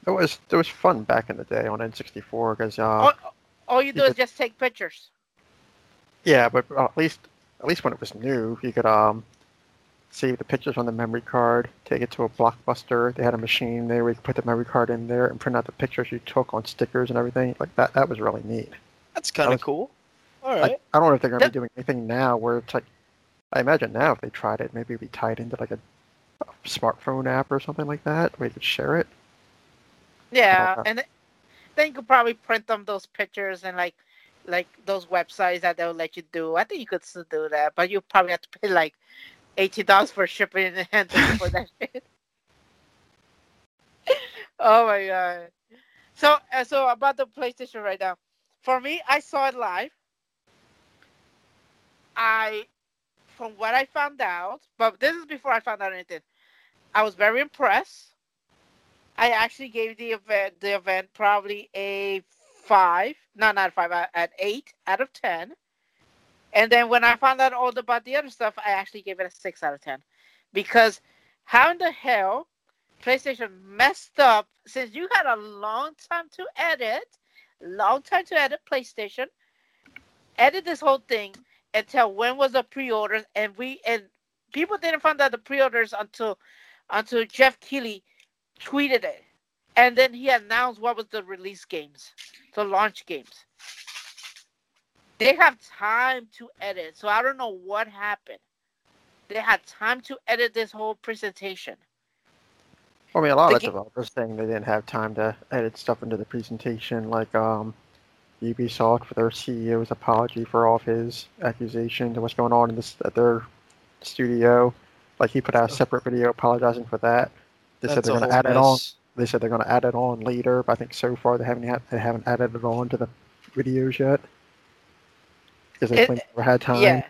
It was it was fun back in the day on N64 because uh, all, all you do you is just take pictures. yeah, but uh, at least at least when it was new, you could um save the pictures on the memory card, take it to a blockbuster. They had a machine there where you could put the memory card in there and print out the pictures you took on stickers and everything. Like that that was really neat. That's kind of was- cool. All Like, right. I don't know if they're going to That- be doing anything now where it's like, I imagine now if they tried it, maybe it'd be tied into like a, a smartphone app or something like that where you could share it. Yeah, and then you could probably print them those pictures and like like those websites that they'll let you do. I think you could still do that, but you probably have to pay like eighty dollars for shipping and handling for that shit. oh my god! So uh, so about the PlayStation right now, for me, I saw it live. I, from what I found out, but this is before I found out anything. I was very impressed. I actually gave the event the event probably a five, no, not five, an eight out of ten. And then when I found out all about the other stuff, I actually gave it a six out of ten, because how in the hell PlayStation messed up since you had a long time to edit, long time to edit PlayStation, edit this whole thing tell when was the pre-orders, and we and people didn't find out the pre-orders until until Geoff Keighley tweeted it, and then he announced what was the release games, the launch games. They have time to edit, so I don't know what happened. They had time to edit this whole presentation. I mean, a lot The of ga- developers saying they didn't have time to edit stuff into the presentation, like um, Ubisoft for their CEO's apology for all of his accusations and what's going on in this at their studio. Like he put out a separate video apologizing for that. They said they're going to whole add it on. They said they're going to add it on later, but I think so far they haven't had, they haven't added it on to the videos yet because they It- claim they never had time. Yeah.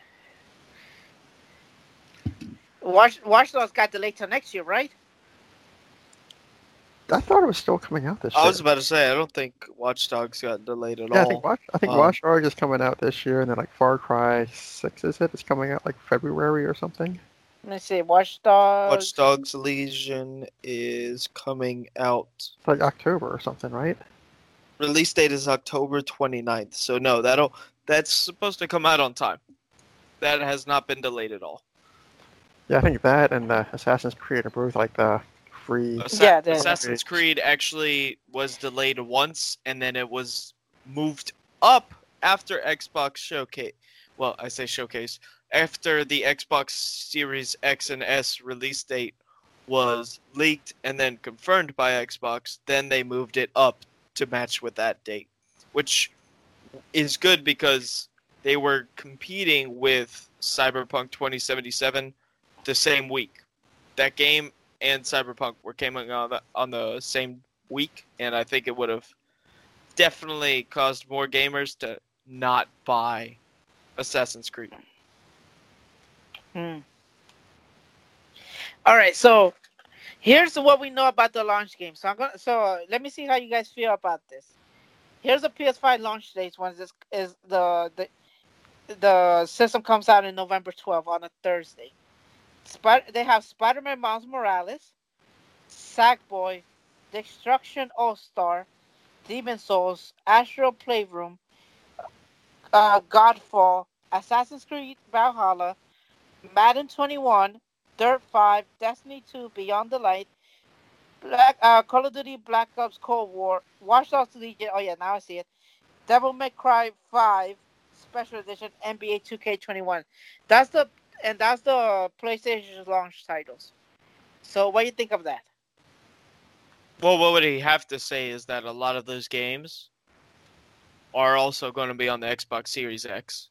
Watch Watch Dogs got delayed till next year, right? I thought it was still coming out this year. I was about to say I don't think Watch Dogs got delayed at yeah, I all. think Watch, I think Um, Watch Dogs is coming out this year, and then like Far Cry Six is it? It's coming out like February or something. Let me see. Watch Dogs. Watch Dogs Legion is coming out. It's like October or something, right? Release date is October 29th. So no, that'll that's supposed to come out on time. That has not been delayed at all. Yeah, I think that and uh, Assassin's Creed are both like the free. Assa- Yeah, they- Assassin's Creed actually was delayed once, and then it was moved up after Xbox Showcase. Well, I say showcase after the Xbox Series X and S release date was leaked and then confirmed by Xbox. Then they moved it up to match with that date, which is good because they were competing with Cyberpunk 2077 the same week. That game and Cyberpunk were coming on the, on the same week, and I think it would have definitely caused more gamers to not buy Assassin's Creed. Hmm. All right, so here's what we know about the launch game. So I'm gonna so uh, let me see how you guys feel about this. Here's the PS5 launch date When this is the the the system comes out in November 12th on a Thursday. Spider they have Spider-Man Miles Morales, Sackboy, Destruction All Star, Demon Souls, Astro's Playroom, uh, Godfall, Assassin's Creed Valhalla, Madden 21, Dirt 5, Destiny 2, Beyond the Light, Black, uh, Call of Duty Black Ops Cold War, Watch Dogs Legion. Oh yeah, now I see it. Devil May Cry 5 Special Edition, NBA 2K21. That's the and that's the PlayStation launch titles. So what do you think of that? Well, what would he have to say is that a lot of those games are also going to be on the Xbox Series X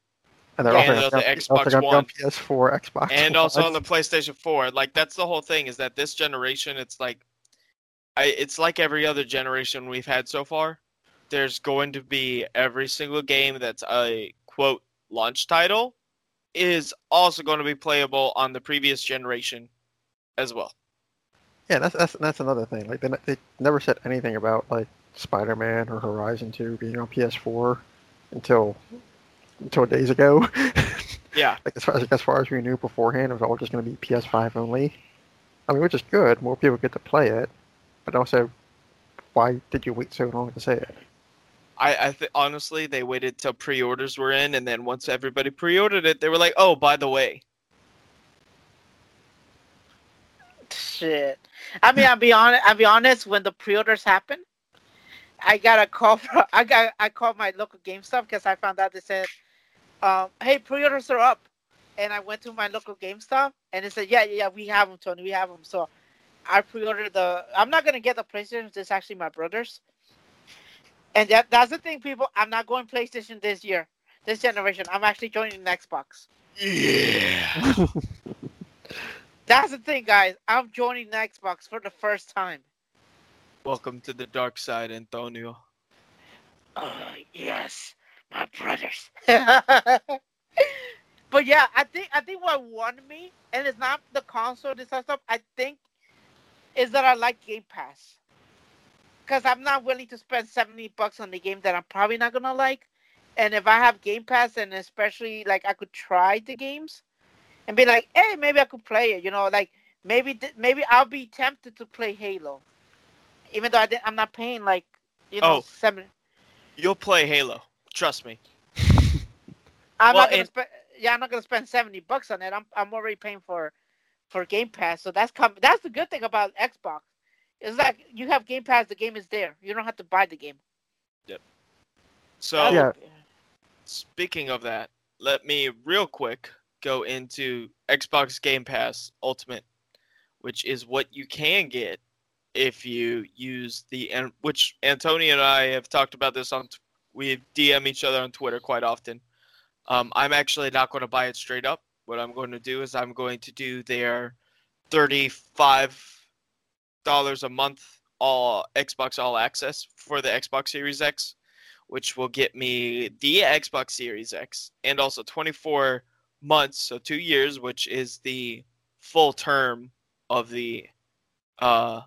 And they're And also the on- Xbox also on One. PS4, Xbox, and also on the PlayStation 4. Like that's the whole thing is that this generation it's like I it's like every other generation we've had so far. There's going to be every single game that's a quote launch title is also going to be playable on the previous generation as well. Yeah, that's that's that's another thing. Like they they never said anything about like Spider-Man or Horizon 2 being on PS4 until until days ago. Yeah. like as far as as far as we knew beforehand, it was all just going to be PS5 only. I mean, which is good. More people get to play it, but also, why did you wait so long to say it? I, I th- honestly they waited till pre-orders were in and then once everybody pre-ordered it they were like, "Oh, by the way, Shit. I mean, I'll be honest. I'll be honest. When the pre-orders happened, I got a call. From, I got. I called my local GameStop because I found out they said, um, "Hey, pre-orders are up," and I went to my local GameStop and they said, "Yeah, yeah, yeah, we have them, Tony. We have them." So, I pre-ordered the. I'm not gonna get the PlayStation. It's actually my brother's. And that that's the thing, people. I'm not going PlayStation this year, this generation. I'm actually joining the Xbox. yeah." That's the thing, guys. I'm joining Xbox for the first time. Welcome to the dark side, Antonio. Oh yes, my brothers. but yeah, I think I think what won me, and it's not the console, this stuff. I think is that I like Game Pass, because I'm not willing to spend seventy bucks on the game that I'm probably not gonna like. And if I have Game Pass, and especially like I could try the games, and be like, hey, maybe I could play it. You know, like maybe th- maybe I'll be tempted to play Halo, even though I didn't, I'm not paying like you know Oh. seven. You'll play Halo. Trust me. I'm Well, not gonna and- spend. Yeah, I'm not gonna spend seventy bucks on it. I'm I'm already paying for for Game Pass, so that's com- That's the good thing about Xbox. It's like you have Game Pass, the game is there. You don't have to buy the game. Yep. So, Yeah. speaking of that, let me real quick go into Xbox Game Pass Ultimate, which is what you can get if you use the and which Antonio and I have talked about this on. We DM each other on Twitter quite often. Um, I'm actually not going to buy it straight up. What I'm going to do is I'm going to do their thirty-five dollars a month all Xbox All Access for the Xbox Series X which will get me the Xbox Series X and also 24 months, so two years, which is the full term of the uh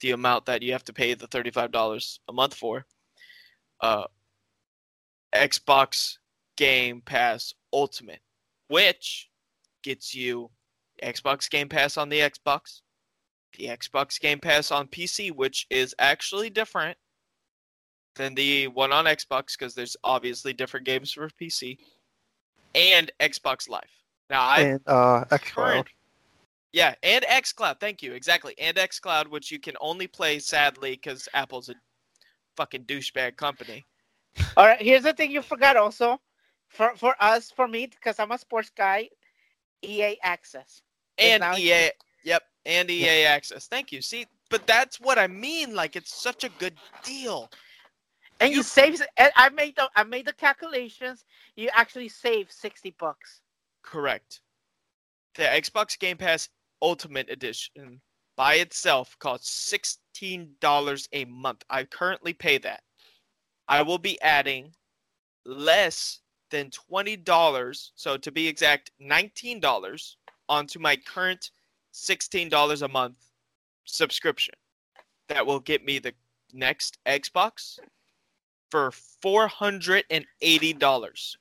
the amount that you have to pay the $35 a month for. Uh Xbox Game Pass Ultimate, which gets you Xbox Game Pass on the Xbox, the Xbox Game Pass on PC, which is actually different than the one on Xbox because there's obviously different games for PC, and Xbox Live. Now I and uh, xCloud. current- yeah, and XCloud. Thank you. Exactly, and XCloud, which you can only play sadly because Apple's a fucking douchebag company. All right, here's the thing you forgot also. For for us, for me, because I'm a sports guy, EA Access. And EA, yep, and EA Access. Thank you. See, but that's what I mean. Like it's such a good deal. And you, You- save. I made the I made the calculations. You actually save sixty bucks. Correct. The Xbox Game Pass Ultimate Edition by itself costs sixteen dollars a month. I currently pay that. I will be adding less than twenty dollars, so to be exact, nineteen dollars onto my current sixteen dollars a month subscription. That will get me the next Xbox for four hundred and eighty dollars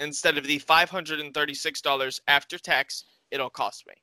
instead of the $536 after tax it'll cost me.